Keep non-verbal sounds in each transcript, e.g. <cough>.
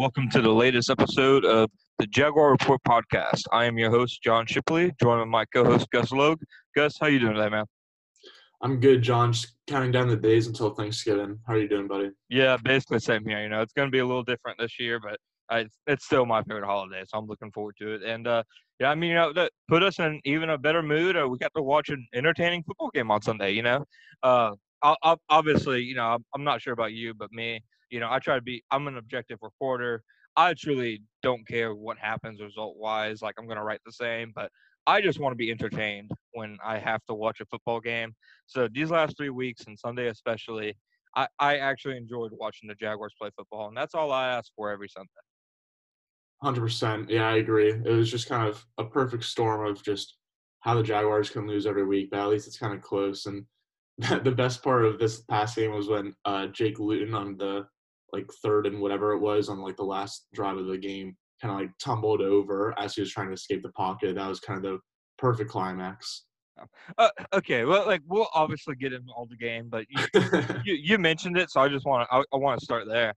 welcome to the latest episode of the Jaguar Report podcast. I am your host, John Shipley, joined with my co-host Gus Logue. Gus, how you doing today, man? I'm good, John. Just counting down the days until Thanksgiving. How are you doing, buddy? Yeah, basically same here. You know, it's going to be a little different this year, but I, it's still my favorite holiday, so I'm looking forward to it. And uh, yeah, I mean, you know, that put us in even a better mood. Uh, we got to watch an entertaining football game on Sunday. You know, uh, obviously, you know, I'm not sure about you, but me, you know, I try to be. I'm an objective reporter. I truly don't care what happens result wise. Like I'm gonna write the same, but I just want to be entertained when I have to watch a football game. So these last three weeks and Sunday especially, I, I actually enjoyed watching the Jaguars play football, and that's all I ask for every Sunday. Hundred percent. Yeah, I agree. It was just kind of a perfect storm of just how the Jaguars can lose every week, but at least it's kind of close. And <laughs> the best part of this past game was when uh, Jake Luton on the like third and whatever it was on like the last drive of the game kind of like tumbled over as he was trying to escape the pocket. That was kind of the perfect climax. Uh, okay, well, like we'll obviously get into all the game, but you, <laughs> you, you, mentioned it, so I just want to I, I want to start there.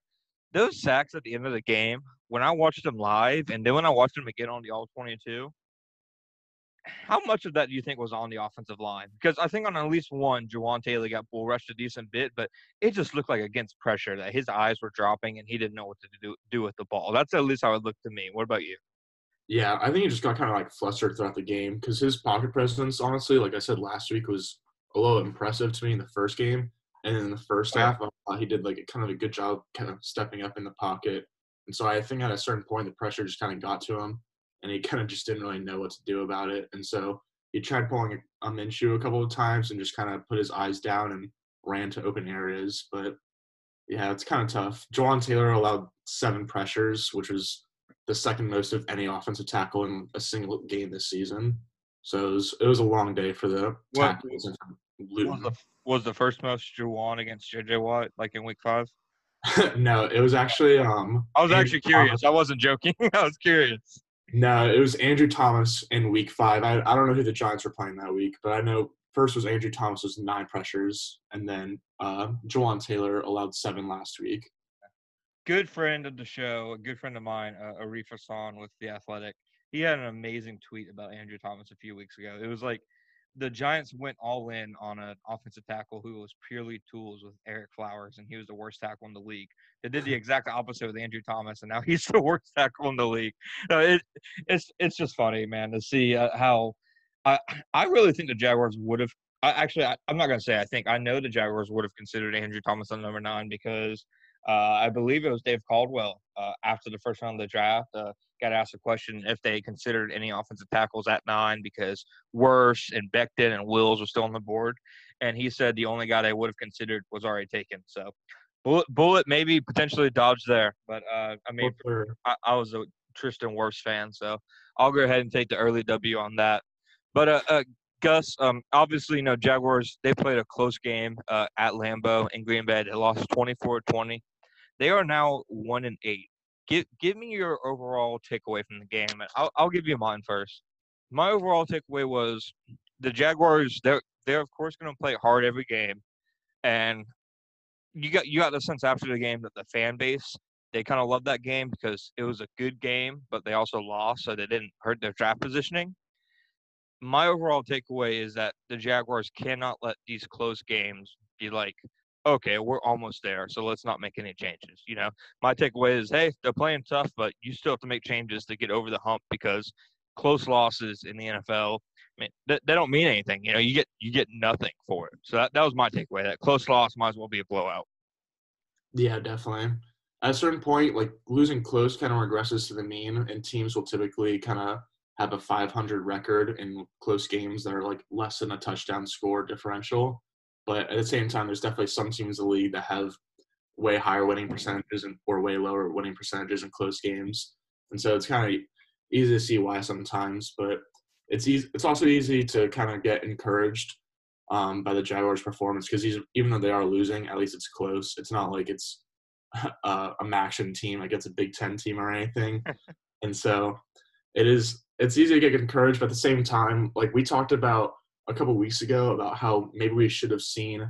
Those sacks at the end of the game, when I watched them live, and then when I watched them again on the all twenty two, how much of that do you think was on the offensive line? Because I think on at least one, Jawaan Taylor got bull rushed a decent bit, but it just looked like against pressure that his eyes were dropping and he didn't know what to do do with the ball. That's at least how it looked to me. What about you? Yeah, I think he just got kind of like flustered throughout the game because his pocket presence, honestly, like I said last week, was a little impressive to me in the first game, and in the first half, uh, he did like a kind of a good job, kind of stepping up in the pocket. And so I think at a certain point, the pressure just kind of got to him, and he kind of just didn't really know what to do about it. And so he tried pulling a, a Minshew a couple of times and just kind of put his eyes down and ran to open areas. But yeah, it's kind of tough. Jawaan Taylor allowed seven pressures, which was the second most of any offensive tackle in a single game this season. So it was, it was a long day for the what, tackles. Was the, was the first most Jawaan against JJ Watt, like in week five? <laughs> no, it was actually. Um, I was actually curious. Thomas. I wasn't joking. <laughs> I was curious. No, it was Andrew Thomas in week five. I, I don't know who the Giants were playing that week, but I know first was Andrew Thomas was nine pressures, and then uh, Jawaan Taylor allowed seven last week. Good friend of the show, a good friend of mine, uh, Arif Hassan with the Athletic. He had an amazing tweet about Andrew Thomas a few weeks ago. It was like the Giants went all in on an offensive tackle who was purely tools with Ereck Flowers, and he was the worst tackle in the league. They did the <laughs> exact opposite with Andrew Thomas, and now <laughs> he's the worst tackle in the league. Uh, it, it's it's just funny, man, to see uh, how. I I really think the Jaguars would have. I, actually, I, am not gonna say I think. I know the Jaguars would have considered Andrew Thomas on number nine because uh, I believe it was Dave Caldwell uh, after the first round of the draft got asked a question if they considered any offensive tackles at nine because Wirfs and Becton and Wills were still on the board, and he said the only guy they would have considered was already taken. So Bullet, Bullet maybe potentially dodged there, but uh, I mean I, I, was a Tristan Wirfs fan, so I'll go ahead and take the early W on that. But uh, uh Gus, um, obviously, you know, Jaguars, they played a close game uh, at Lambeau in Green Bay. They lost 24 20. They are now one and eight. Give give me your overall takeaway from the game, and I'll I'll give you mine first. My overall takeaway was the Jaguars. They're they're of course going to play hard every game, and you got you got the sense after the game that the fan base they kind of loved that game because it was a good game, but they also lost, so they didn't hurt their draft positioning. My overall takeaway is that the Jaguars cannot let these close games be like okay, we're almost there, so let's not make any changes. You know, my takeaway is, hey, they're playing tough, but you still have to make changes to get over the hump because close losses in the NFL, I mean, they, they don't mean anything. You know, you get you get nothing for it. So that, that was my takeaway. That close loss might as well be a blowout. Yeah, definitely. At a certain point, like losing close kind of regresses to the mean, and teams will typically kind of have a 500 record in close games that are like less than a touchdown score differential. But at the same time, there's definitely some teams in the league that have way higher winning percentages and or way lower winning percentages in close games. And so it's kind of easy to see why sometimes, but it's easy. It's also easy to kind of get encouraged um, by the Jaguars' performance because even though they are losing, at least it's close. It's not like it's <laughs> a MACtion team, like it's a Big Ten team or anything. <laughs> and so it is. It's easy to get encouraged, but at the same time, like we talked about a couple weeks ago about how maybe we should have seen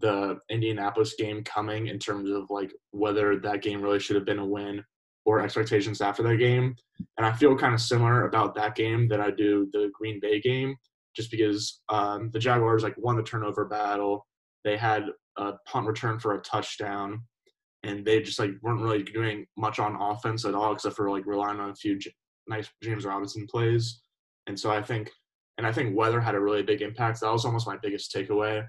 the Indianapolis game coming in terms of like whether that game really should have been a win or expectations after that game. And I feel kind of similar about that game that I do the Green Bay game, just because um, the Jaguars like won the turnover battle. They had a punt return for a touchdown, and they just like weren't really doing much on offense at all, except for like relying on a few J- nice James Robinson plays. And so I think, and I think weather had a really big impact. That was almost my biggest takeaway.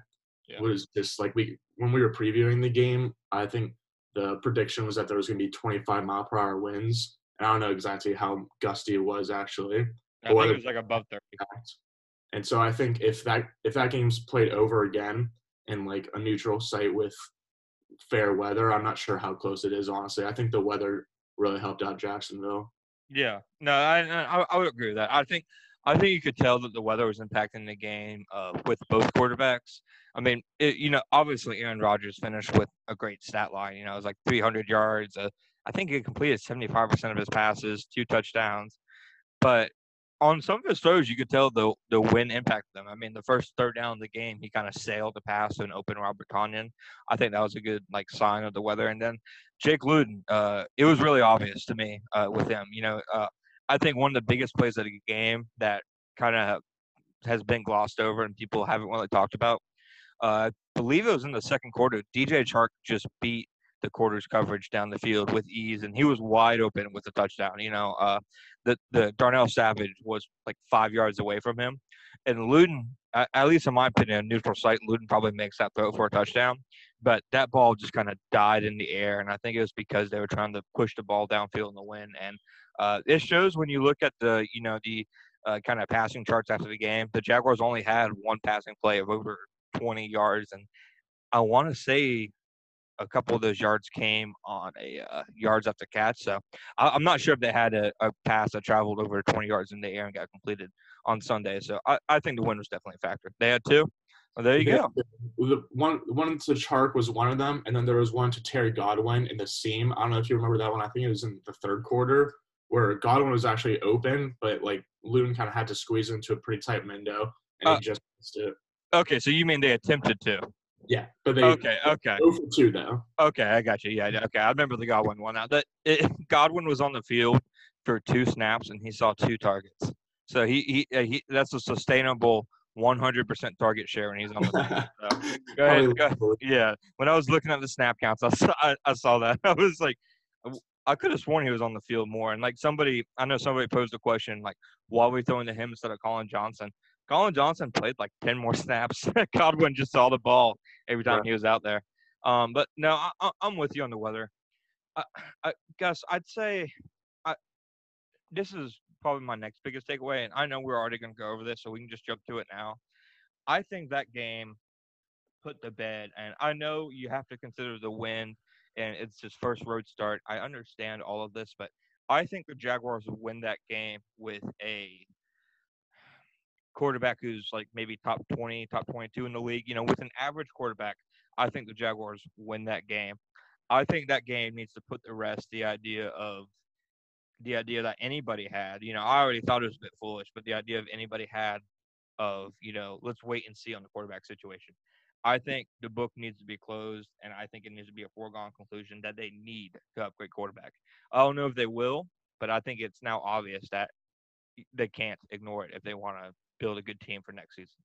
Yeah. Was just like we when we were previewing the game, I think the prediction was that there was going to be 25 mile per hour winds. And I don't know exactly how gusty it was actually. I think it was like above 30. And so I think if that if that game's played over again in like a neutral site with fair weather, I'm not sure how close it is. Honestly, I think the weather really helped out Jacksonville. Yeah, no, I, I I would agree with that. I think I think you could tell that the weather was impacting the game uh, with both quarterbacks. I mean, it, you know, obviously Aaron Rodgers finished with a great stat line. You know, it was like 300 yards. Uh, I think he completed 75% of his passes, two touchdowns. But on some of his throws, you could tell the the wind impacted them. I mean, the first third down of the game, he kind of sailed the pass to an open Robert Tonyan. I think that was a good like sign of the weather. And then Jake Luton, uh, it was really obvious to me uh, with him. You know, uh, I think one of the biggest plays of the game that kind of has been glossed over and people haven't really talked about. Uh, I believe it was in the second quarter. DJ Chark just beat the quarters coverage down the field with ease, and he was wide open with a touchdown. You know, uh, the the Darnell Savage was like five yards away from him, and Luton, at, least in my opinion, neutral site, Luton probably makes that throw for a touchdown. But that ball just kind of died in the air, and I think it was because they were trying to push the ball downfield in the wind. And uh, it shows when you look at the you know the uh, kind of passing charts after the game. The Jaguars only had one passing play of over 20 yards, and I want to say a couple of those yards came on a uh, yards after catch. So I, I'm not sure if they had a, a pass that traveled over 20 yards in the air and got completed on Sunday. So I, I think the wind was definitely a factor. They had two. Well, there you go. The one one to Chark was one of them, and then there was one to Terry Godwin in the seam. I don't know if you remember that one. I think it was in the third quarter where Godwin was actually open, but like Luton kind of had to squeeze into a pretty tight window, and Uh, he just missed it. Okay, so you mean they attempted to? Yeah, but they Okay, okay. go for two though. Okay, I got you. Yeah, yeah, okay. I remember the Godwin one. Now that it, <laughs> Godwin was on the field for two snaps and he saw two targets. So he he, uh, he that's a sustainable 100% target share when he's on the field. <laughs> So, go ahead. Go, yeah, when I was looking at the snap counts, I <laughs> saw I, I saw that. I was like, I could have sworn he was on the field more. And like somebody, I know somebody posed a question like, why are we throwing to him instead of Collin Johnson? Collin Johnson played like 10 more snaps. <laughs> Godwin just saw the ball every time he was out there. Um, but no, I, I, I'm with you on the weather. I, I guess I'd say I, this is probably my next biggest takeaway. And I know we're already going to go over this, so we can just jump to it now. I think that game put to bed, and I know you have to consider the win, and it's his first road start. I understand all of this, but I think the Jaguars will win that game with a quarterback who's like maybe top 20, top 22 in the league. You know, with an average quarterback, I think the Jaguars win that game. I think that game needs to put to rest the idea of the idea that anybody had. You know, I already thought it was a bit foolish, but the idea of anybody had of, you know, let's wait and see on the quarterback situation. I think the book needs to be closed, and I think it needs to be a foregone conclusion that they need to upgrade quarterback. I don't know if they will, but I think it's now obvious that they can't ignore it if they want to build a good team for next season.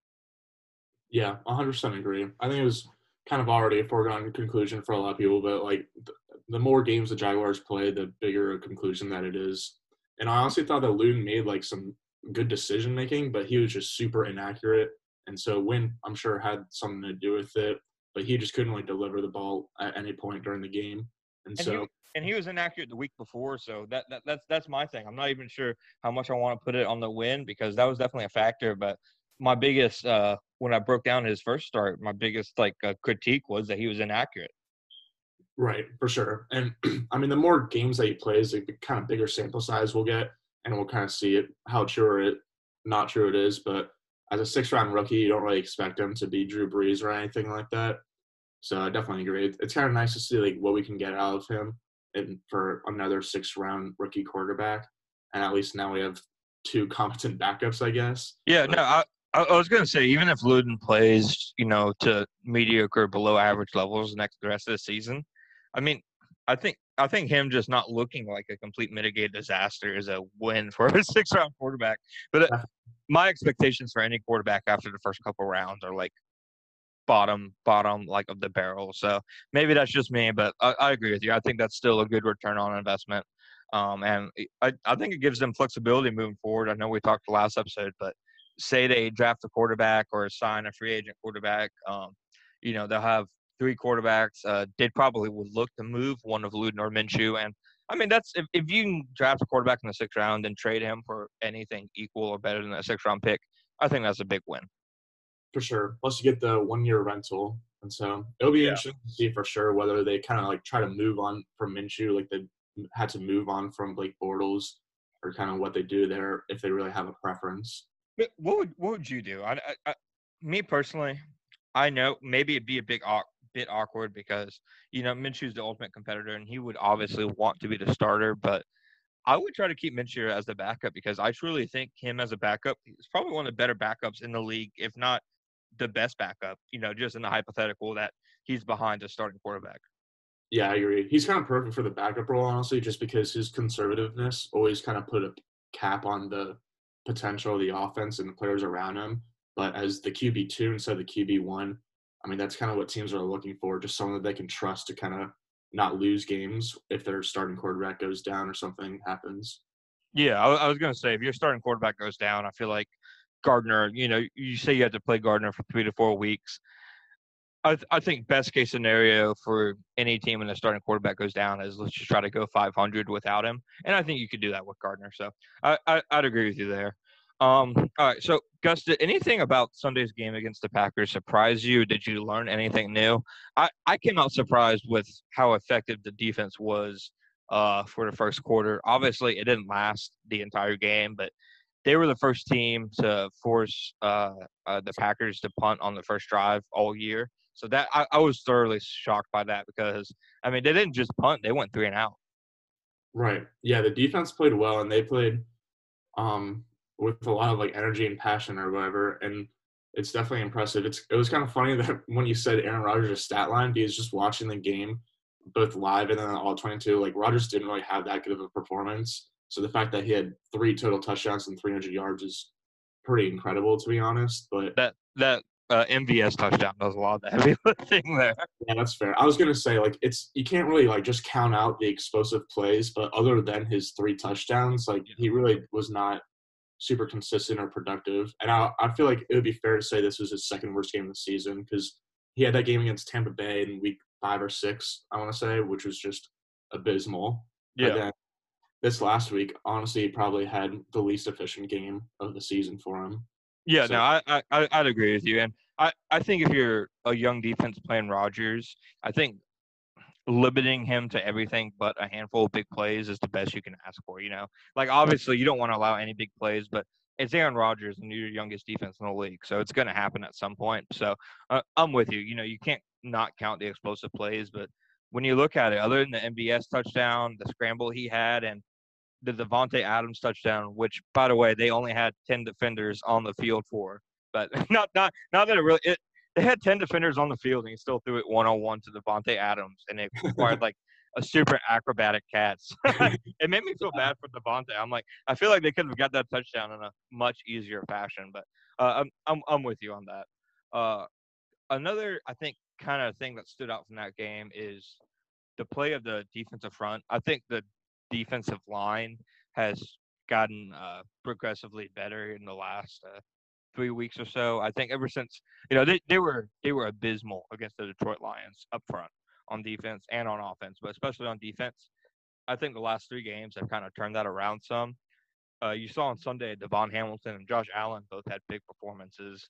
Yeah, 100% agree. I think it was kind of already a foregone conclusion for a lot of people, but like th- the more games the Jaguars play, the bigger a conclusion that it is. And I honestly thought that Luton made like some good decision making, but he was just super inaccurate. And so Win, I'm sure, had something to do with it, but he just couldn't like deliver the ball at any point during the game. And, And so he, and he was inaccurate the week before, so that, that that's that's my thing. I'm not even sure how much I want to put it on the win because that was definitely a factor. But my biggest uh, when I broke down his first start, my biggest like uh, critique was that he was inaccurate. Right, for sure. And <clears throat> I mean, the more games that he plays, the kind of bigger sample size we'll get, and we'll kind of see it how true it, not true it is. But as a six round rookie, you don't really expect him to be Drew Brees or anything like that. So I definitely agree. It's- kind of nice to see like what we can get out of him, and for another six round rookie quarterback. And at least now we have two competent backups, I guess. Yeah, no, I I I was gonna say even if Luton plays, you know, to mediocre, below average levels next the rest of the season, I mean, I think I think him just not looking like a complete mitigated disaster is a win for a <laughs> six round quarterback. But uh, my expectations for any quarterback after the first couple rounds are like bottom bottom like of the barrel. So maybe that's just me, but I, I agree with you. I think that's still a good return on investment. Um, and I, I think it gives them flexibility moving forward. I know we talked the last episode, but say they draft a quarterback or sign a free agent quarterback, um, you know, they'll have three quarterbacks. Uh, they probably would look to move one of Luton or Minshew. And I mean, that's if, if you can draft a quarterback in the sixth round and trade him for anything equal or better than a sixth round pick, I think that's a big win. For sure. Plus, you get the one year rental. And so it'll be yeah. interesting to see for sure whether they kind of like try to move on from Minshew, like they had to move on from Blake Bortles, or kind of what they do there if they really have a preference. What would what would you do? I, I, I me personally, I know maybe it'd be a big bit awkward because you know Minshew's the ultimate competitor, and he would obviously want to be the starter. But I would try to keep Minshew as the backup because I truly think him as a backup is probably one of the better backups in the league, if not the best backup. You know, just in the hypothetical that he's behind a starting quarterback. Yeah, I agree. He's kind of perfect for the backup role, honestly, just because his conservativeness always kind of put a cap on the potential of the offense and the players around him. But as the QB two instead of the QB one, I mean, that's kind of what teams are looking for, just someone that they can trust to kind of not lose games if their starting quarterback goes down or something happens. Yeah, I, I was going to say, if your starting quarterback goes down, I feel like Gardner, you know, you say you have to play Gardner for three to four weeks. I, th- I think best case scenario for any team when the starting quarterback goes down is let's just try to go 500 without him, and I think you could do that with Gardner. So I, I would agree with you there. Um, all right. So, Gus, did anything about Sunday's game against the Packers surprise you? Did you learn anything new? I, I came out surprised with how effective the defense was uh, for the first quarter. Obviously, it didn't last the entire game, but they were the first team to force uh, uh, the Packers to punt on the first drive all year. So that I, I was thoroughly shocked by that because I mean they didn't just punt; they went three and out. Right. Yeah, the defense played well, and they played um, with a lot of like energy and passion or whatever. And it's definitely impressive. It's it was kind of funny <laughs> that when you said Aaron Rodgers' stat line, because just watching the game both live and then all 22, like Rodgers didn't really have that good of a performance. So the fact that he had three total touchdowns and 300 yards is pretty incredible, to be honest. But that that uh, MVS touchdown does a lot of the heavy <laughs> lifting there. Yeah, that's fair. I was gonna say like it's you can't really like just count out the explosive plays, but other than his three touchdowns, like he really was not super consistent or productive. And I, I feel like it would be fair to say this was his second worst game of the season because he had that game against Tampa Bay in week five or six, I want to say, which was just abysmal. Yeah. This last week, honestly, probably had the least efficient game of the season for him. Yeah, so. no, I, I I'd agree with you, and I I think if you're a young defense playing Rodgers, I think limiting him to everything but a handful of big plays is the best you can ask for. You know, like obviously you don't want to allow any big plays, but it's Aaron Rodgers and you're your youngest defense in the league, so it's going to happen at some point. So uh, I'm with you. You know, you can't not count the explosive plays, but when you look at it, other than the MVS touchdown, the scramble he had, and the Davante Adams touchdown, which by the way they only had ten defenders on the field for, but <laughs> not not not that it really it they had 10 defenders on the field and he still threw it one on one to Davante Adams and it required <laughs> like a super acrobatic catch. <laughs> it made me feel bad for Davante. I'm like, I feel like they could have got that touchdown in a much easier fashion, but uh, I'm, I'm, I'm with you on that. Uh, another, I think, kind of thing that stood out from that game is the play of the defensive front. I think the defensive line has gotten uh, progressively better in the last uh, three weeks or so. I think ever since you know they, they were they were abysmal against the Detroit Lions up front on defense and on offense, but especially on defense. I think the last three games have kind of turned that around some. Uh, you saw on Sunday DaVon Hamilton and Josh Allen both had big performances.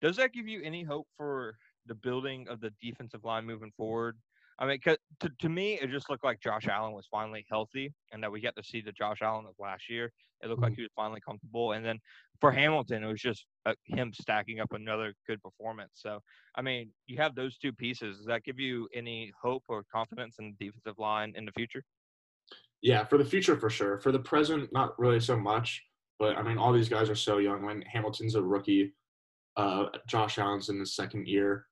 Does that give you any hope for the building of the defensive line moving forward? I mean, to, to me, it just looked like Josh Allen was finally healthy and that we get to see the Josh Allen of last year. It looked like mm-hmm. he was finally comfortable. And then for Hamilton, it was just uh, him stacking up another good performance. So, I mean, you have those two pieces. Does that give you any hope or confidence in the defensive line in the future? Yeah, for the future, for sure. For the present, not really so much. But I mean, all these guys are so young. Mean, Hamilton's a rookie. Uh, Josh Allen's in his second year.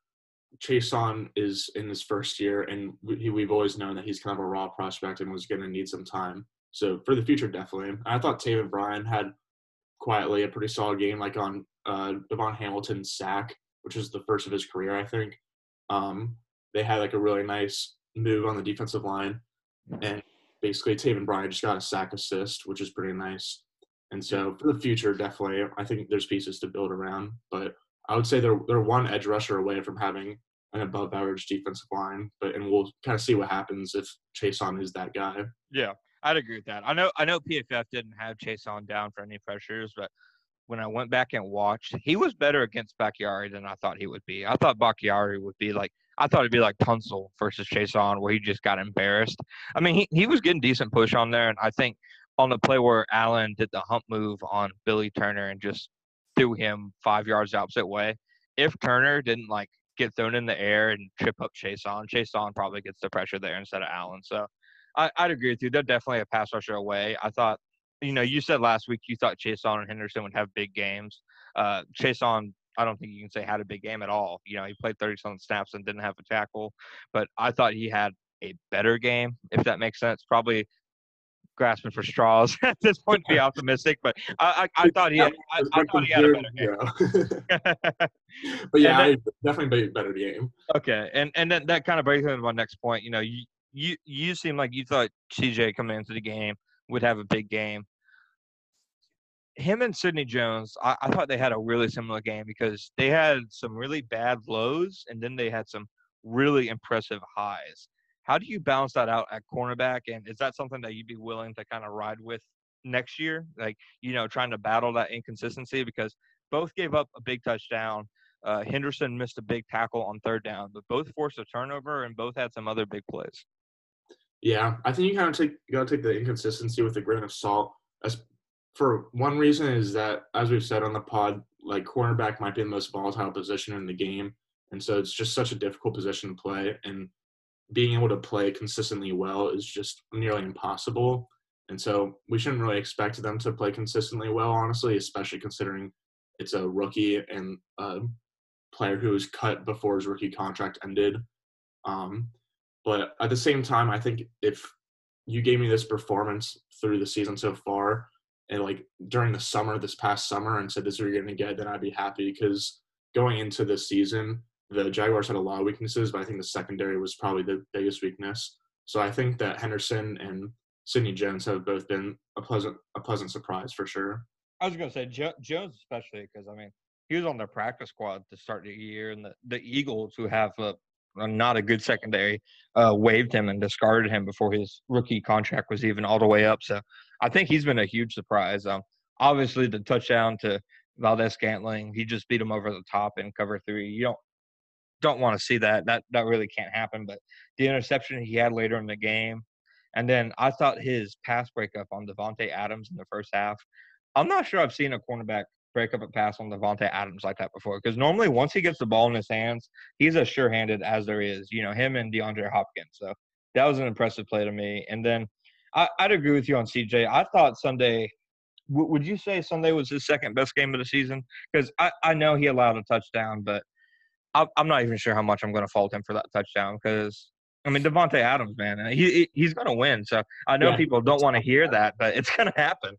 Chaisson is in his first year, and we, we've always known that he's kind of a raw prospect and was going to need some time. So for the future, definitely. I thought Taven Bryan had quietly a pretty solid game, like on uh, DaVon Hamilton's sack, which was the first of his career, I think. Um, they had like a really nice move on the defensive line, and basically Taven Bryan just got a sack assist, which is pretty nice. And so for the future, definitely, I think there's pieces to build around. But I would say they're they're one edge rusher away from having an above average defensive line. But and we'll kind of see what happens if Chaisson is that guy. Yeah, I'd agree with that. I know I know PFF didn't have Chaisson down for any pressures, but when I went back and watched, he was better against Bakhtiari than I thought he would be. I thought Bakhtiari would be like I thought it'd be like Tunsil versus Chaisson, where he just got embarrassed. I mean, he, he was getting decent push on there, and I think on the play where Allen did the hump move on Billy Turner and just threw him five yards opposite way. If Turner didn't like get thrown in the air and trip up Chaisson, Chase on probably gets the pressure there instead of Allen. So I, I'd agree with you. They're definitely a pass rusher away. I thought, you know, you said last week you thought Chaisson and Henderson would have big games. Uh, Chaisson I don't think you can say had a big game at all. You know, he played 30 something snaps and didn't have a tackle, but I thought he had a better game, if that makes sense. Probably grasping for straws <laughs> at this point to be optimistic, but I, I, I thought he had, I, I, thought he had a better game. Yeah. <laughs> but yeah, then, definitely a better game. Okay, and and then that kind of brings me to my next point. You know, you you you seem like you thought CJ coming into the game would have a big game. Him and Sidney Jones, I, I thought they had a really similar game because they had some really bad lows and then they had some really impressive highs. How do you balance that out at cornerback? And is that something that you'd be willing to kind of ride with next year? Like, you know, trying to battle that inconsistency because both gave up a big touchdown. Uh, Henderson missed a big tackle on third down, but both forced a turnover and both had some other big plays. Yeah, I think you kind of take you got to take the inconsistency with a grain of salt. As for one reason is that, as we've said on the pod, like cornerback might be the most volatile position in the game, and so it's just such a difficult position to play. And being able to play consistently well is just nearly impossible. And so we shouldn't really expect them to play consistently well, honestly, especially considering it's a rookie and a player who was cut before his rookie contract ended. Um, but at the same time, I think if you gave me this performance through the season so far, and like during the summer, this past summer, and said this is what you're going to get, then I'd be happy because going into this season, the Jaguars had a lot of weaknesses, but I think the secondary was probably the biggest weakness. So I think that Henderson and Sidney Jones have both been a pleasant a pleasant surprise for sure. I was going to say jo- Jones especially because I mean he was on their practice squad to start the year, and the, the Eagles who have a, a not a good secondary uh, waived him and discarded him before his rookie contract was even all the way up. So I think he's been a huge surprise. Um, obviously the touchdown to Valdes-Scantling, he just beat him over the top in cover three. You don't don't want to see that. That that really can't happen. But the interception he had later in the game, and then I thought his pass breakup on Davante Adams in the first half. I'm not sure I've seen a cornerback break up a pass on Davante Adams like that before. Because normally once he gets the ball in his hands, he's as sure-handed as there is. You know him and DeAndre Hopkins. So that was an impressive play to me. And then I, would agree with you on CJ. I thought Sunday. would you say Sunday was his second best game of the season? Because I, I know he allowed a touchdown, but I'm not even sure how much I'm going to fault him for that touchdown because I mean Davante Adams, man, uh, he he's going to win. So I know yeah. people don't want to hear that, but it's <laughs> going to happen.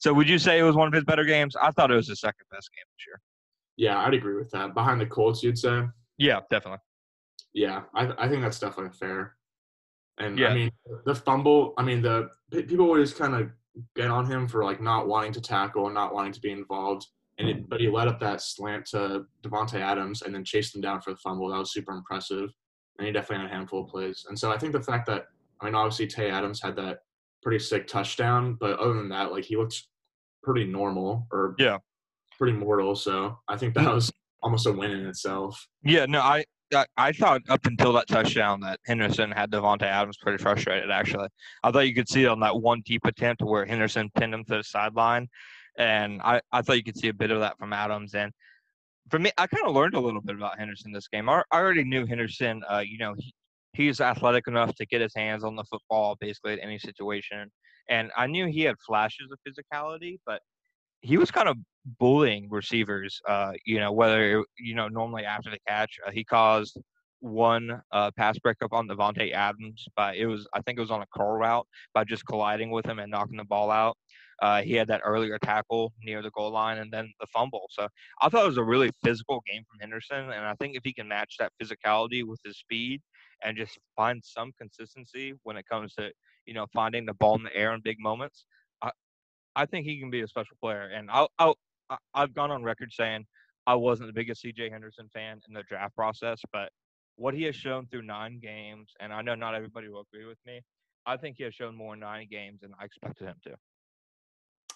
So would you say it was one of his better games? I thought it was his second best game this year. Yeah, I'd agree with that. Behind the Colts, you'd say. Yeah, definitely. Yeah, I I think that's definitely fair. And yeah. I mean the fumble. I mean the people always kind of get on him for like not wanting to tackle and not wanting to be involved and it, but he led up that slant to Davante Adams and then chased him down for the fumble. That was super impressive, and he definitely had a handful of plays. And so I think the fact that I mean, obviously Tay Adams had that pretty sick touchdown, but other than that, like he looked pretty normal or yeah, pretty mortal. So I think that was almost a win in itself. Yeah, no, I I, thought up until that touchdown that Henderson had Davante Adams pretty frustrated. Actually, I thought you could see it on that one deep attempt where Henderson pinned him to the sideline, and I, I thought you could see a bit of that from Adams. And for me, I kind of learned a little bit about Henderson this game. I, I already knew Henderson. Uh, you know, he, he's athletic enough to get his hands on the football basically at any situation, and I knew he had flashes of physicality, but he was kind of bullying receivers. Uh, you know, whether you know normally after the catch, uh, he caused one uh, pass breakup on Davante Adams by it was I think it was on a curl route by just colliding with him and knocking the ball out. Uh, he had that earlier tackle near the goal line and then the fumble. So I thought it was a really physical game from Henderson, and I think if he can match that physicality with his speed and just find some consistency when it comes to you know finding the ball in the air in big moments, I I think he can be a special player. And I'll, I'll I've gone on record saying I wasn't the biggest CJ Henderson fan in the draft process, but what he has shown through nine games, and I know not everybody will agree with me. I think he has shown more in nine games than I expected him to.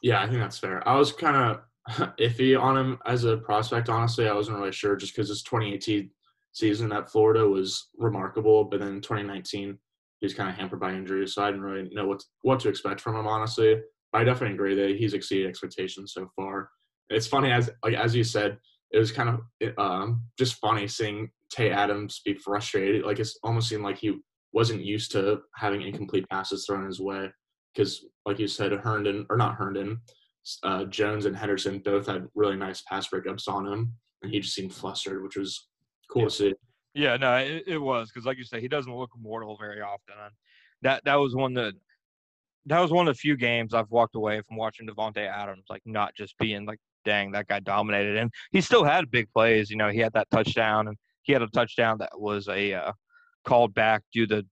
Yeah, I think that's fair. I was kind of <laughs> iffy on him as a prospect. Honestly, I wasn't really sure just because his 2018 season at Florida was remarkable, but then 2019 he was kind of hampered by injuries, so I didn't really know what to, what to expect from him. Honestly, but I definitely agree that he's exceeded expectations so far. It's funny as like as you said, it was kind of um, just funny seeing Tay Adams be frustrated. Like it almost seemed like he wasn't used to having incomplete passes thrown his way because, like you said, Herndon or not Herndon, uh, Jones and Henderson both had really nice pass breakups on him, and he just seemed flustered, which was cool yeah. to see. Yeah, no, it, it was because, like you said, he doesn't look mortal very often, and that that was one that that was one of the few games I've walked away from watching Davante Adams, like not just being like, dang, that guy dominated, and he still had big plays. You know, he had that touchdown, and he had a touchdown that was a uh, called back due to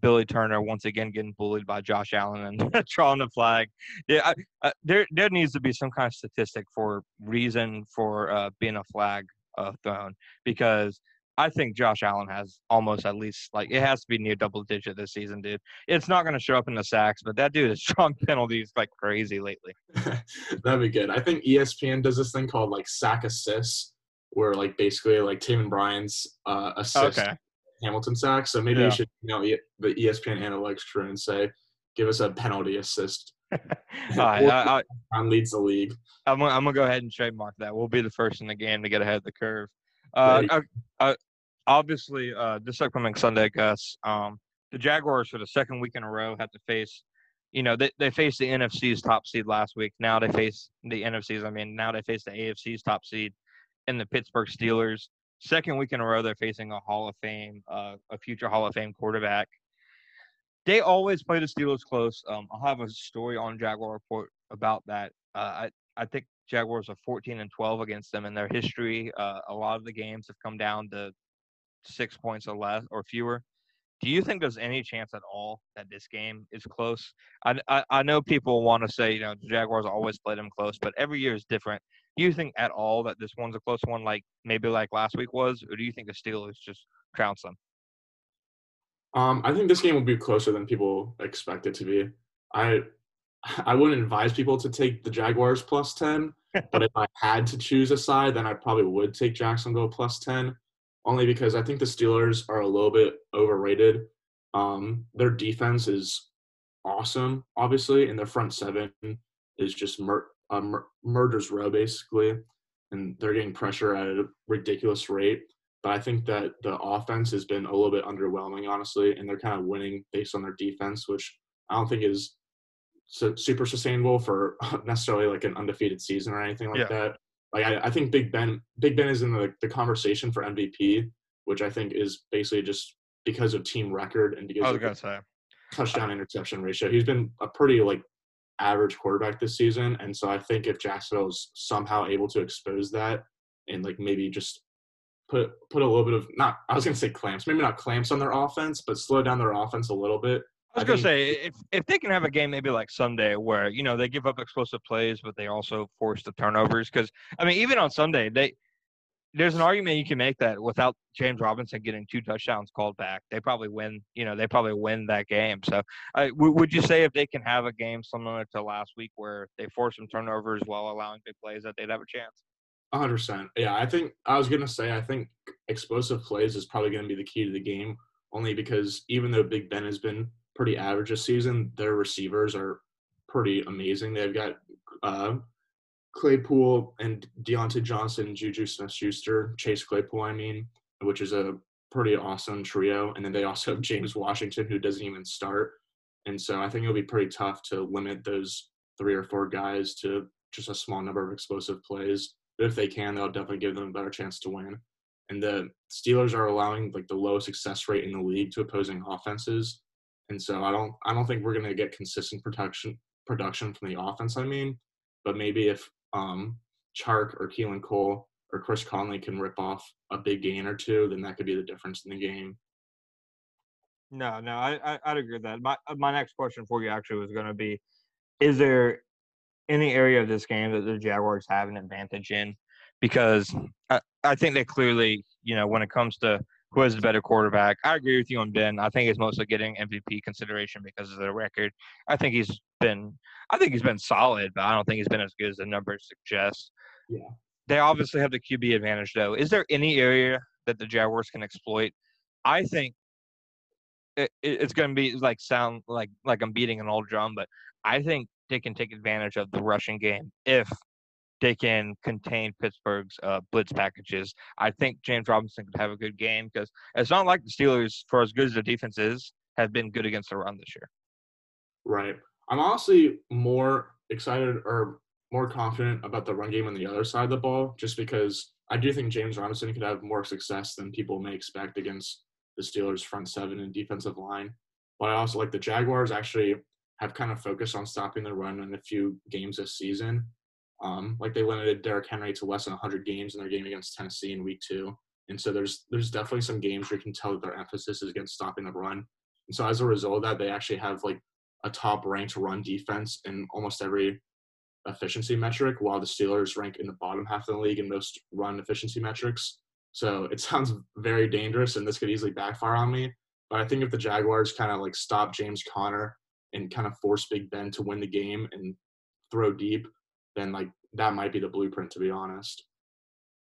Billy Turner once again getting bullied by Josh Allen and <laughs> drawing the flag. Yeah, I, I, there there needs to be some kind of statistic for reason for uh, being a flag uh, thrown because I think Josh Allen has almost at least like it has to be near double digit this season, dude. It's not going to show up in the sacks, but that dude has <laughs> strong penalties like crazy lately. <laughs> That'd be good. I think ESPN does this thing called like sack assists, where like basically like Taven Bryan's uh, assist Okay. Hamilton sack. So maybe Yeah. you should you know E- the ESPN analytics crew and say, give us a penalty assist. <laughs> Right, I, leads the league. I'm gonna, I'm gonna go ahead and trademark that. We'll be the first in the game to get ahead of the curve. Uh, uh, uh, obviously, uh, this upcoming Sunday, Gus, um, the Jaguars for the second week in a row have to face, you know, they they faced the NFC's top seed last week. Now they face the NFC's. I mean, now they face the AFC's top seed in the Pittsburgh Steelers. Second week in a row, they're facing a Hall of Fame, uh, a future Hall of Fame quarterback. They always play the Steelers close. Um, I'll have a story on Jaguar Report about that. Uh, I I think Jaguars are 14 and 12 against them in their history. Uh, a lot of the games have come down to six points or less or fewer. Do you think there's any chance at all that this game is close? I, I, I know people want to say, you know, the Jaguars always play them close, but every year is different. Do you think at all that this one's a close one, like maybe like last week was, or do you think the Steelers just trounce them? Um, I think this game will be closer than people expect it to be. I I wouldn't advise people to take the Jaguars plus ten, <laughs> but if I had to choose a side, then I probably would take Jacksonville plus ten, only because I think the Steelers are a little bit overrated. Um, their defense is awesome, obviously, and their front seven is just mur- uh, mur- murder's row basically, and they're getting pressure at a ridiculous rate. But I think that the offense has been a little bit underwhelming, honestly, and they're kind of winning based on their defense, which I don't think is su- super sustainable for <laughs> necessarily like an undefeated season or anything like Yeah. that. Like I, I think Big Ben, Big Ben is in the, the conversation for MVP, which I think is basically just because of team record and because of gonna the say. touchdown interception ratio. He's been a pretty like average quarterback this season, and so I think if Jacksonville is somehow able to expose that and like maybe just put put a little bit of not I was gonna say clamps, maybe not clamps on their offense, but slow down their offense a little bit. I was I gonna think- say if if they can have a game maybe like Sunday where you know they give up explosive plays but they also force the turnovers because I mean even on Sunday they there's an argument you can make that without James Robinson getting two touchdowns called back they probably win you know they probably win that game so I w- would you say if they can have a game similar to last week where they force some turnovers while allowing big plays that they'd have a chance hundred percent. Yeah, I think I was gonna say I think explosive plays is probably gonna be the key to the game. Only because even though Big Ben has been pretty average this season, their receivers are pretty amazing. They've got uh, Claypool and Diontae Johnson, Juju Smith-Schuster, Chase Claypool, I mean, which is a pretty awesome trio. And then they also have James Washington, who doesn't even start. And so I think it'll be pretty tough to limit those three or four guys to just a small number of explosive plays. But if they can, they'll definitely give them a better chance to win. And the Steelers are allowing like the lowest success rate in the league to opposing offenses. And so I don't I don't think we're gonna get consistent production production from the offense, I mean. But maybe if um Chark or Keelan Cole or Chris Conley can rip off a big gain or two, then that could be the difference in the game. No, no, I, I I'd agree with that. My my next question for you actually was going to be: Is there any area of this game that the Jaguars have an advantage in? Because I, I think they clearly, you know, when it comes to who has the better quarterback, I agree with you on Ben. I think he's mostly getting MVP consideration because of the record. I think he's been, I think he's been solid, but I don't think he's been as good as the numbers suggest. Yeah. They obviously have the QB advantage, though. Is there any area that the Jaguars can exploit? I think it, it's going to be like sound like like I'm beating an old drum, but I think they can take advantage of the rushing game if they can contain Pittsburgh's uh, blitz packages. I think James Robinson could have a good game because it's not like the Steelers, for as good as their defense is, have been good against the run this year. Right. I'm honestly more excited or more confident about the run game on the other side of the ball, just because I do think James Robinson could have more success than people may expect against the Steelers' front seven and defensive line. But I also like the Jaguars actually have kind of focused on stopping the run in a few games this season. Um, like they limited Derrick Henry to less than 100 games in their game against Tennessee in Week Two, and so there's there's definitely some games where you can tell that their emphasis is against stopping the run. And so as a result of that, they actually have like a top ranked run defense in almost every efficiency metric, while the Steelers rank in the bottom half of the league in most run efficiency metrics. So it <laughs> sounds very dangerous, and this could easily backfire on me. But I think if the Jaguars kind of like stop James Conner and kind of force Big Ben to win the game and throw deep, then like that might be the blueprint, to be honest.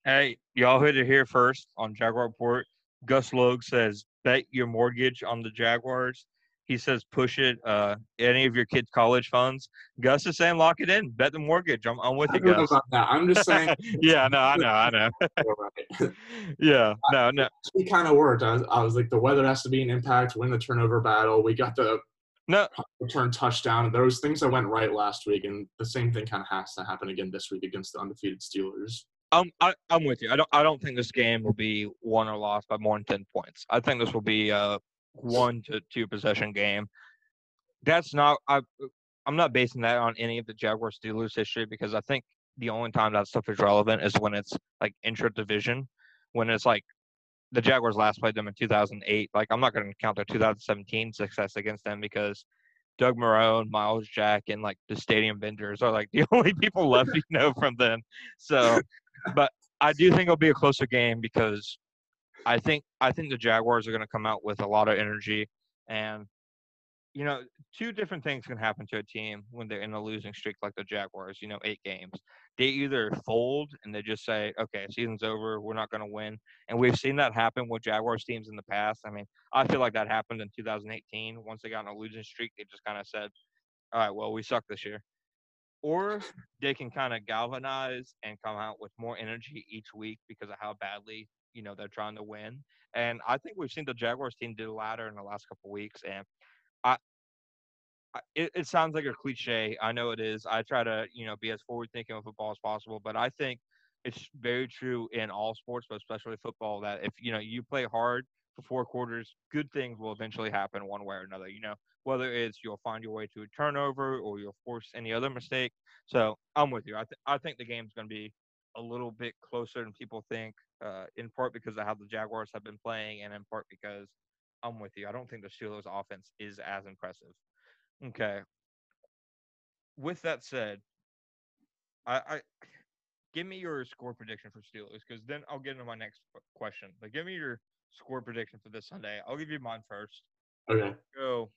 Hey, y'all heard it here first on Jaguar Report. Gus Logue says, bet your mortgage on the Jaguars. He says, push it. Uh, any of your kids' college funds. Gus is saying, lock it in. Bet the mortgage. I'm, I'm with you, Gus. I'm just saying. <laughs> yeah, no, I know, I know. <laughs> <laughs> yeah, no, no. It kind of worked. I was, I was like, the weather has to be an impact. Win the turnover battle. We got the no return touchdown. There was things that went right last week, and the same thing kind of has to happen again this week against the undefeated Steelers. Um, I, I'm with you. I don't. I don't think this game will be won or lost by more than ten points. I think this will be a one to two possession game. That's not. I. I'm not basing that on any of the Jaguars Steelers history because I think the only time that stuff is relevant is when it's like intra division, when it's like the Jaguars last played them in 2008. Like I'm not going to count their 2017 success against them because Doug Marrone, Myles Jack, and like the stadium vendors are like <laughs> the only people left you know from them. So, but I do think it'll be a closer game because I think I think the Jaguars are going to come out with a lot of energy and you know, two different things can happen to a team when they're in a losing streak like the Jaguars, you know, eight games. They either fold and they just say, okay, season's over, we're not going to win. And we've seen that happen with Jaguars teams in the past. I mean, I feel like that happened in 2018. Once they got in a losing streak, they just kind of said, all right, well, we suck this year. Or they can kind of galvanize and come out with more energy each week because of how badly, you know, they're trying to win. And I think we've seen the Jaguars team do the latter in the last couple weeks. And I, it, it sounds like a cliche. I know it is. I try to, you know, be as forward thinking with football as possible, but I think it's very true in all sports, but especially football, that if you know you play hard for four quarters, good things will eventually happen one way or another. You know, whether it's you'll find your way to a turnover or you'll force any other mistake. So I'm with you. I th- I think the game's going to be a little bit closer than people think, uh, in part because of how the Jaguars have been playing, and in part because I'm with you. I don't think the Steelers' offense is as impressive. Okay. With that said, I, I give me your score prediction for Steelers because then I'll get into my next question. But give me your score prediction for this Sunday. I'll give you mine first. Okay. Go.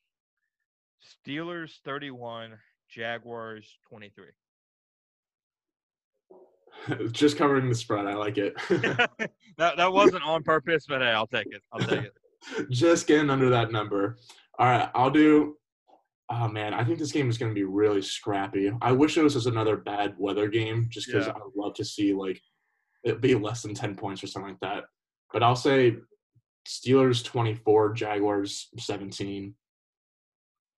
Steelers 31, Jaguars 23. <laughs> Just covering the spread. I like it. <laughs> <laughs> that, that wasn't on purpose, but hey, I'll take it. I'll take it. Just getting under that number. All right, I'll do. Oh man, I think this game is going to be really scrappy. I wish it was just another bad weather game, just because Yeah. I would love to see like it be less than ten points or something like that. But I'll say Steelers twenty four, Jaguars seventeen.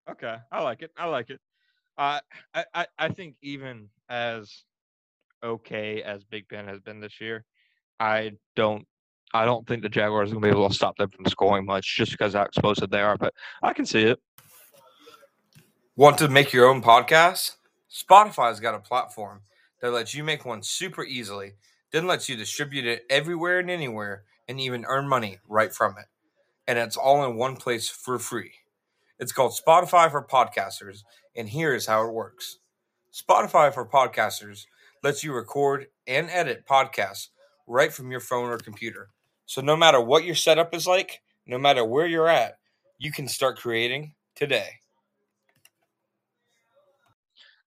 Okay, I like it. I like it. Uh, I, I I think even as okay as Big Ben has been this year, I don't I don't think the Jaguars are going to be able to stop them from scoring much just because how explosive they are. But I can see it. Want to make your own podcast? Spotify's got a platform that lets you make one super easily, then lets you distribute it everywhere and anywhere and even earn money right from it. And it's all in one place for free. It's called Spotify for Podcasters, and here is how it works Spotify for Podcasters lets you record and edit podcasts right from your phone or computer. So no matter what your setup is like, no matter where you're at, you can start creating today.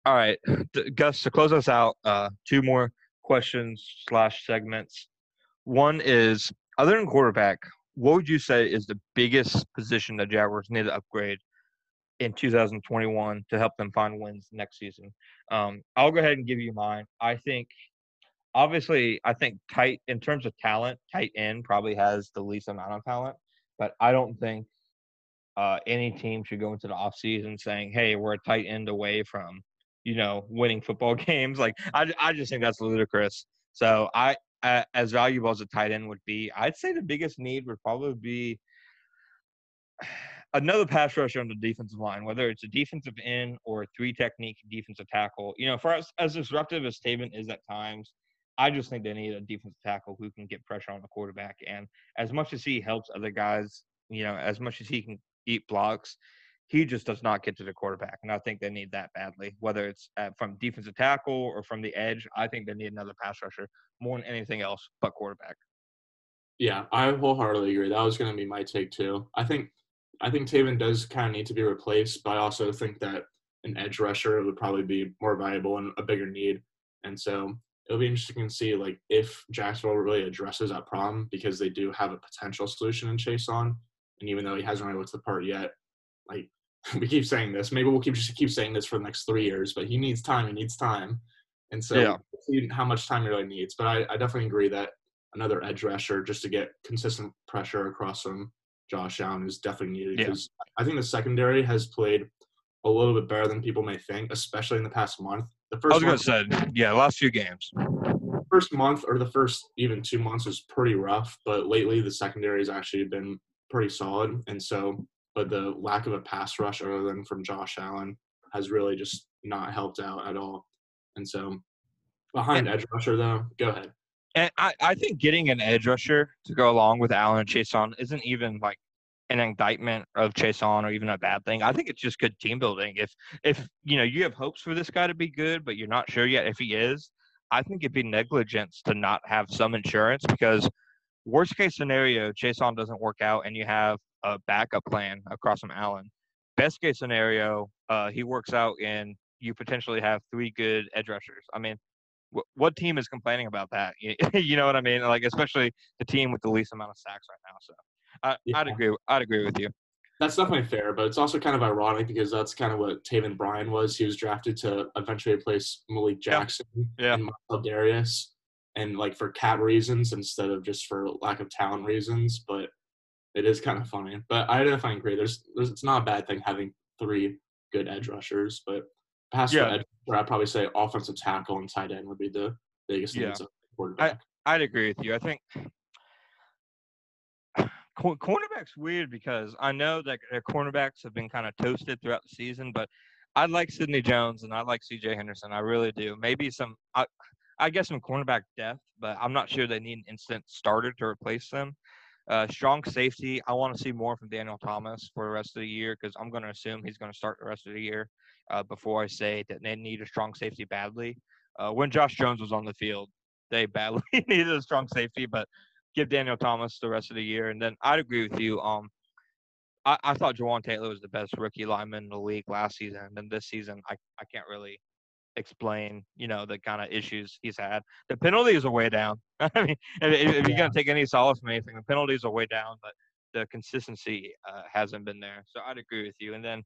All right, <clears throat> Gus. To close us out, uh, two more questions slash segments. One is, other than quarterback, what would you say is the biggest position the Jaguars need to upgrade in 2021 to help them find wins next season? Um, I'll go ahead and give you mine. I think, obviously, I think tight in terms of talent, tight end probably has the least amount of talent, but I don't think uh, any team should go into the offseason saying, "Hey, we're a tight end away from." You know, winning football <laughs> games. Like, I, I just think that's ludicrous. So I, as valuable as a tight end would be, I'd say the biggest need would probably be <sighs> another pass rusher on the defensive line, whether it's a defensive end or a three technique defensive tackle. You know, for us, as disruptive as Taven is at times, I just think they need a defensive tackle who can get pressure on the quarterback. And as much as he helps other guys, you know, as much as he can eat blocks, he just does not get to the quarterback. And I think they need that badly, whether it's uh, from defensive tackle or from the edge. I think they need another pass rusher more than anything else but quarterback. Yeah, I wholeheartedly agree. That was going to be my take too. I think I think Taven does kind of need to be replaced, but I also think that an edge rusher would probably be more valuable and a bigger need. And so it'll be interesting to see like if Jacksonville really addresses that problem because they do have a potential solution in Chaisson. And even though he hasn't really looked the part yet, like <laughs> we keep saying this, maybe we'll keep just keep saying this for the next three years, but he needs time. He needs time. And so yeah. see how much time he really needs. But I, I definitely agree that another edge rusher just to get consistent pressure across from Josh Allen is definitely needed because yeah. I think the secondary has played a little bit better than people may think, especially in the past month. The first I was going to say, yeah, last few games. First month or the first even two months was pretty rough, but lately the secondary has actually been pretty solid. And so, but the lack of a pass rush other than from Josh Allen has really just not helped out at all. And so, behind and, edge rusher though, go ahead. And I, I think getting an edge rusher to go along with Allen and Chaisson isn't even like an indictment of Chaisson or even a bad thing. I think it's just good team building. If if you know you have hopes for this guy to be good, but you're not sure yet if he is, I think it'd be negligence to not have some insurance because worst case scenario, Chaisson doesn't work out and you have a backup plan across from Allen. Best case scenario, uh, he works out and you potentially have three good edge rushers. I mean, what team is complaining about that? <laughs> you know what I mean? Like especially the team with the least amount of sacks right now. So I, yeah. I'd agree. I'd agree with you. That's definitely fair, but it's also kind of ironic because that's kind of what Taven Bryan was. He was drafted to eventually replace Malik Jackson yeah. and Marcell Dareus, and like for cat reasons instead of just for lack of talent reasons. But it is kind of funny. But I definitely agree. There's, there's it's not a bad thing having three good edge rushers, but Pass yeah. edge, where I'd probably say offensive tackle and tight end would be the biggest yeah. I, I'd agree with you. I think <sighs> cornerback's weird because I know that their cornerbacks have been kind of toasted throughout the season, but I like Sidney Jones and I like C.J. Henderson. I really do. Maybe some, I, I guess some cornerback depth, but I'm not sure they need an instant starter to replace them. Uh, strong safety. I want to see more from Daniel Thomas for the rest of the year because I'm going to assume he's going to start the rest of the year uh, before I say that they need a strong safety badly. Uh, when Josh Jones was on the field, they badly <laughs> needed a strong safety, but give Daniel Thomas the rest of the year. And then I'd agree with you. Um, I, I thought Jawaan Taylor was the best rookie lineman in the league last season. And this season, I, I can't really explain, you know, the kind of issues he's had. The penalties are way down. <laughs> I mean, if, if you're going to take any solace from anything, the penalties are way down, but the consistency uh, hasn't been there. So I'd agree with you. And then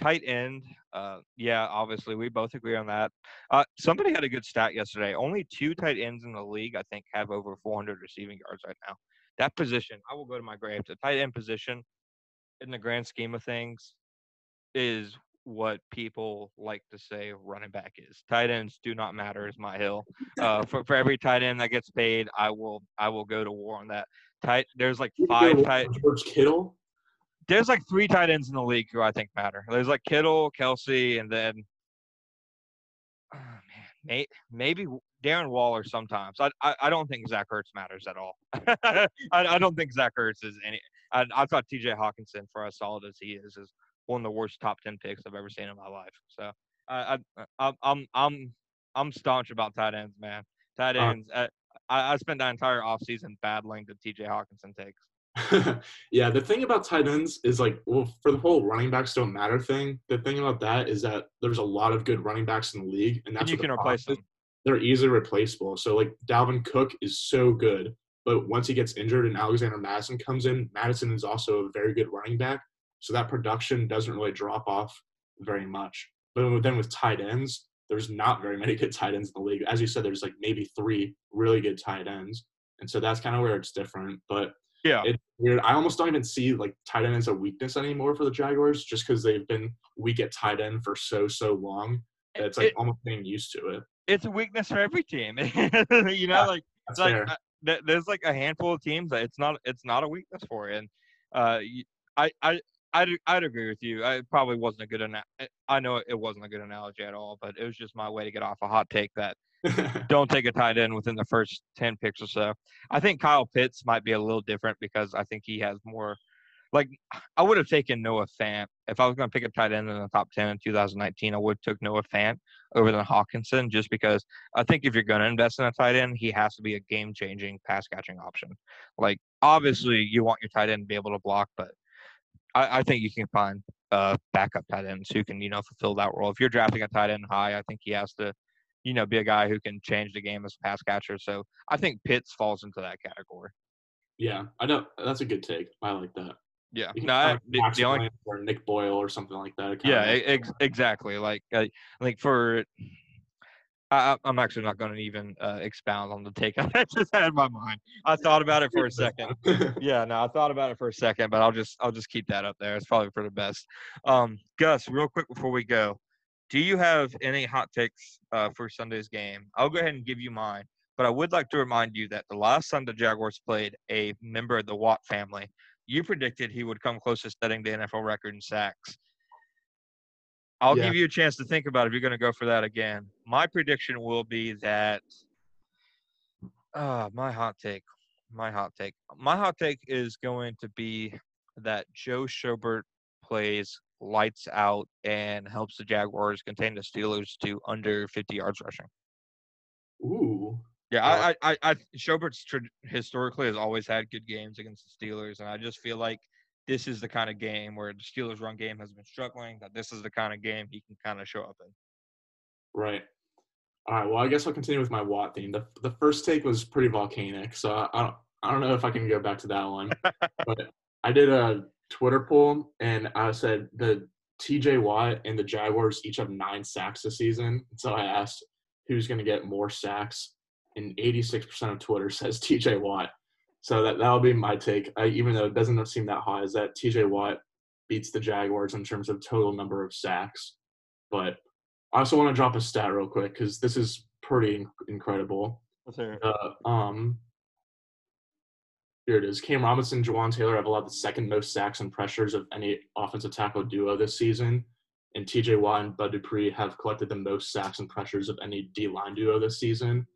tight end, uh, yeah, obviously we both agree on that. Uh, somebody had a good stat yesterday. Only two tight ends in the league, I think, have over 400 receiving yards right now. That position, I will go to my grave. The tight end position, in the grand scheme of things, is what people like to say running back is. Tight ends do not matter is my hill. Uh, for for every tight end that gets paid, I will I will go to war on that. Tight there's like five tight George Kittle. there's like three tight ends in the league who I think matter. There's like Kittle, Kelce, and then oh, man, maybe Darren Waller sometimes. I, I I don't think Zach Ertz matters at all. <laughs> I, I don't think Zach Ertz is any. I, I thought T.J. Hockenson, for as solid as he is, is one of the worst top ten picks I've ever seen in my life. So I, I I'm I'm I'm I'm staunch about tight ends, man. Tight Uh, ends. I, I I spent the entire offseason battling the T.J. Hockenson takes. <laughs> yeah, the thing about tight ends is like, well, for the whole running backs don't matter thing, the thing about that is that there's a lot of good running backs in the league, and that's And you the can problem replace is. them. They're easily replaceable. So like Dalvin Cook is so good, but once he gets injured and Alexander Mattison comes in, Mattison is also a very good running back. So that production doesn't really drop off very much. But then with tight ends, there's not very many good tight ends in the league. As you said, there's like maybe three really good tight ends. And so that's kind of where it's different. But Yeah. it's weird. I almost don't even see like tight end as a weakness anymore for the Jaguars, just because they've been weak at tight end for so so long. that It's like It- almost getting used to it. it's a weakness for every team. <laughs> you know, Yeah, like like uh, th- there's like a handful of teams that it's not it's not a weakness for, and uh, I I I'd, I'd agree with you. I probably wasn't a good ana- eh, I know it wasn't a good analogy at all, but it was just my way to get off a hot take that <laughs> don't take a tight end within the first 10 picks or so. I think Kyle Pitts might be a little different because I think he has more. Like, I would have taken Noah Fant. If I was going to pick a tight end in the top 10 in 2019, I would have took Noah Fant over than Hockenson just because I think if you're going to invest in a tight end, he has to be a game changing pass catching option. Like, obviously, you want your tight end to be able to block, but I, I think you can find uh, backup tight ends who can, you know, fulfill that role. If you're drafting a tight end high, I think he has to you know, be a guy who can change the game as a pass catcher. So I think Pitts falls into that category. yeah, I know that's a good take. I like that. Yeah. No, I, the, the only, or Nick Boyle or something like that. Yeah, ex- exactly. Like, I like for, I, I'm actually not going to even uh, expound on the take <laughs> I just had in my mind. I thought about it for a second. Yeah, no, I thought about it for a second, but I'll just I'll just keep that up there. It's probably for the best. Um, Gus, real quick before we go, do you have any hot takes uh, for Sunday's game? I'll go ahead and give you mine, but I would like to remind you that the last time the Jaguars played a member of the Watt family, you predicted he would come close to setting the NFL record in sacks. I'll Yeah. give you a chance to think about if you're going to go for that again. My prediction will be that. Uh, my hot take. My hot take. My hot take is going to be that Joe Schobert plays lights out and helps the Jaguars contain the Steelers to under 50 yards rushing. Ooh. Yeah, Uh, I, I, I, Schobert's tr- historically has always had good games against the Steelers, and I just feel like this is the kind of game where the Steelers' run game has been struggling. That this is the kind of game he can kind of show up in. Right. All right. Well, I guess I'll continue with my Watt theme. The the first take was pretty volcanic, so I, I don't I don't know if I can go back to that one. <laughs> but I did a Twitter poll and I said the TJ Watt and the Jaguars each have nine sacks this season. So I asked who's going to get more sacks, and 86% of Twitter <laughs> says TJ Watt. So that that'll be my take. I, even though it doesn't seem that high, is that TJ Watt beats the Jaguars in terms of total number of sacks. But I also want to drop a stat real quick because this is pretty inc- incredible. Uh, um, here it is. Cam Robinson, Jawaan Taylor have allowed the second most sacks and pressures of any offensive tackle duo this season. And TJ Watt and Bud Dupree have collected the most sacks and pressures of any D line duo this season.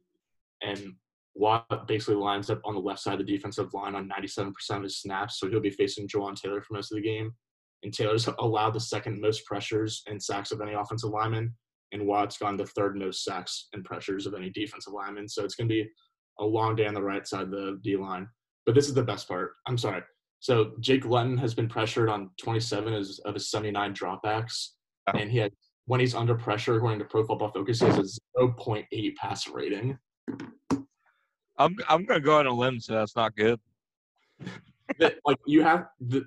And Watt basically lines up on the left side of the defensive line on 97% of his snaps, so he'll be facing Jawaan Taylor for most of the game. And Taylor's allowed the second most pressures and sacks of any offensive lineman, and Watt's gone the third most sacks and pressures of any defensive lineman. So it's going to be a long day on the right side of the D line. But this is the best part. I'm sorry. So Jake Luton has been pressured on 27 of his, of his 79 dropbacks, Oh. and he had when he's under pressure, according to Pro Football Focus, he has a 0.8 passer rating. I'm I'm gonna go on a limb, so that's not good. <laughs> that like you have the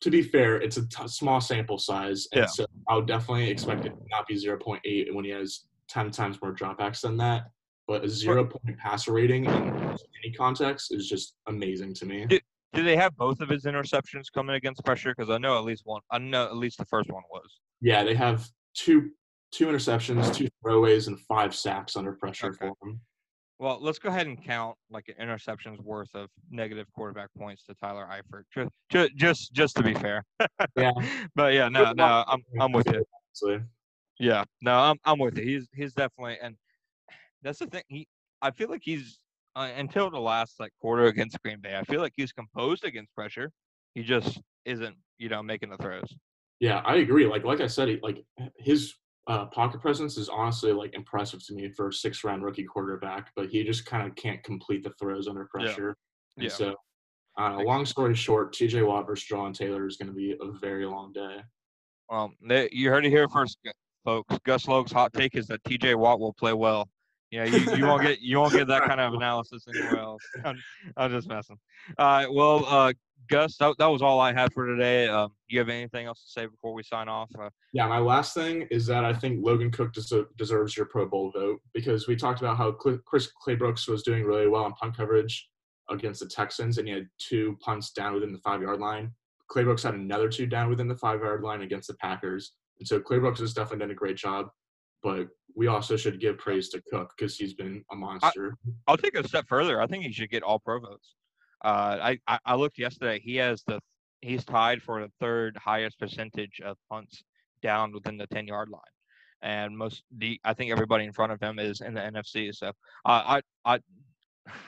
to be fair, it's a t- small sample size, and Yeah. so I would definitely expect it to not be zero point eight when he has ten times more dropbacks than that. But a zero point passer rating in any context is just amazing to me. Yeah. Do they have both of his interceptions coming against pressure? Because I know at least one. I know at least the first one was. Yeah, they have two two interceptions, two throwaways, and five sacks under pressure Okay. for him. Well, let's go ahead and count like an interception's worth of negative quarterback points to Tyler Eifert. Just, just, just, just to be fair. Yeah. <laughs> but yeah, no, no, I'm, I'm with you. Yeah, no, I'm, I'm with you. <clears throat> He's, he's definitely, and that's the thing. He, I feel like he's uh, until the last like quarter against Green Bay. I feel like he's composed against pressure. He just isn't, you know, making the throws. Yeah, I agree. Like like I said, he, like his uh, pocket presence is honestly like impressive to me for a six round rookie quarterback, but he just kind of can't complete the throws under Yeah. pressure. And Yeah. so, uh, long story short, T.J. Watt versus John Taylor is going to be a very long day. They, you heard it here first, folks. Gus Logue's hot take is that T.J. Watt will play well. Know, you, you won't get you won't get that kind of <laughs> analysis anywhere else. <laughs> I'm, I'm just messing. All right, well, uh, Gus, that, that was all I had for today. Um, you have anything else to say before we sign off? Uh, Yeah, my last thing is that I think Logan Cooke des- deserves your Pro Bowl vote because we talked about how Cl- Chris Claybrooks was doing really well on punt coverage against the Texans, and he had two punts down within the five yard line. Claybrooks had another two down within the five yard line against the Packers, and so Claybrooks has definitely done a great job. But we also should give praise to Cooke because he's been a monster. I'll take a step further. I think he should get all pro votes. Uh, I, I I looked yesterday. He has the he's tied for the third highest percentage of punts down within the ten yard line, and most the I think everybody in front of him is in the NFC. So uh, I I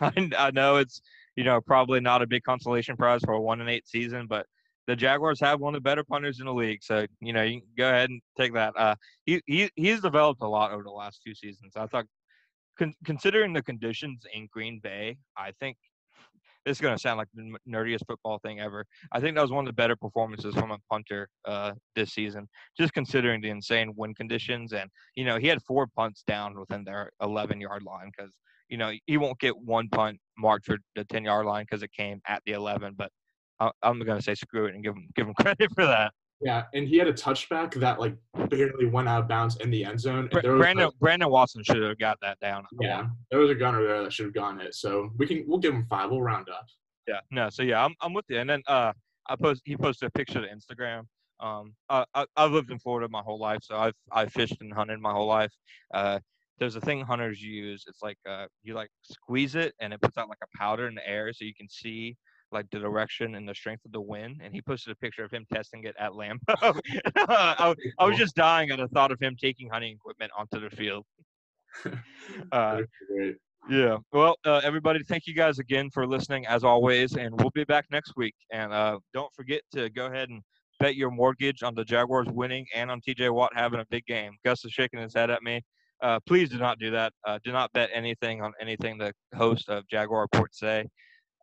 I <laughs> I know it's you know probably not a big consolation prize for a one and eight season, but the Jaguars have one of the better punters in the league. So you know you go ahead and take that. Uh, he he he's developed a lot over the last two seasons. I thought con- considering the conditions in Green Bay, I think this is going to sound like the nerdiest football thing ever. I think that was one of the better performances from a punter uh, this season, just considering the insane wind conditions. And, you know, he had four punts down within their 11 yard line because, you know, he won't get one punt marked for the 10 yard line because it came at the 11. But I'm going to say screw it and give him, give him <laughs> credit for that. Yeah, and he had a touchback that like barely went out of bounds in the end zone. Br- And there was a- Brandon, Brandon Watson should have got that down. yeah, there was a gunner there that should have gotten it. So we can we'll give him five. We'll round up. Yeah, no, so yeah, I'm I'm with you. And then uh, I post he posted a picture to Instagram. Um, I, I I've lived in Florida my whole life, so I've I've fished and hunted my whole life. Uh, there's a thing hunters use. It's like uh, you like squeeze it and it puts out like a powder in the air, so you can see like the direction and the strength of the wind. And he posted a picture of him testing it at Lambeau. <laughs> <laughs> I, I was just dying at the thought of him taking hunting equipment onto the field. <laughs> Uh, yeah. Well, uh, everybody, thank you guys again for listening as always, and we'll be back next week. And uh, don't forget to go ahead and bet your mortgage on the Jaguars winning and on TJ Watt having a big game. Gus is shaking his head at me. Uh, please do not do that. Uh, do not bet anything on anything the host of Jaguar Report say.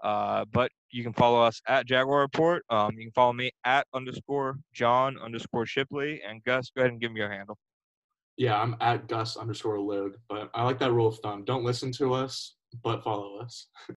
Uh, but you can follow us at Jaguar Report. Um, you can follow me at underscore John underscore Shipley. And Gus, go ahead and give me your handle. Yeah, I'm at Gus underscore Logue, but I like that rule of thumb. Don't listen to us, but follow us. <laughs>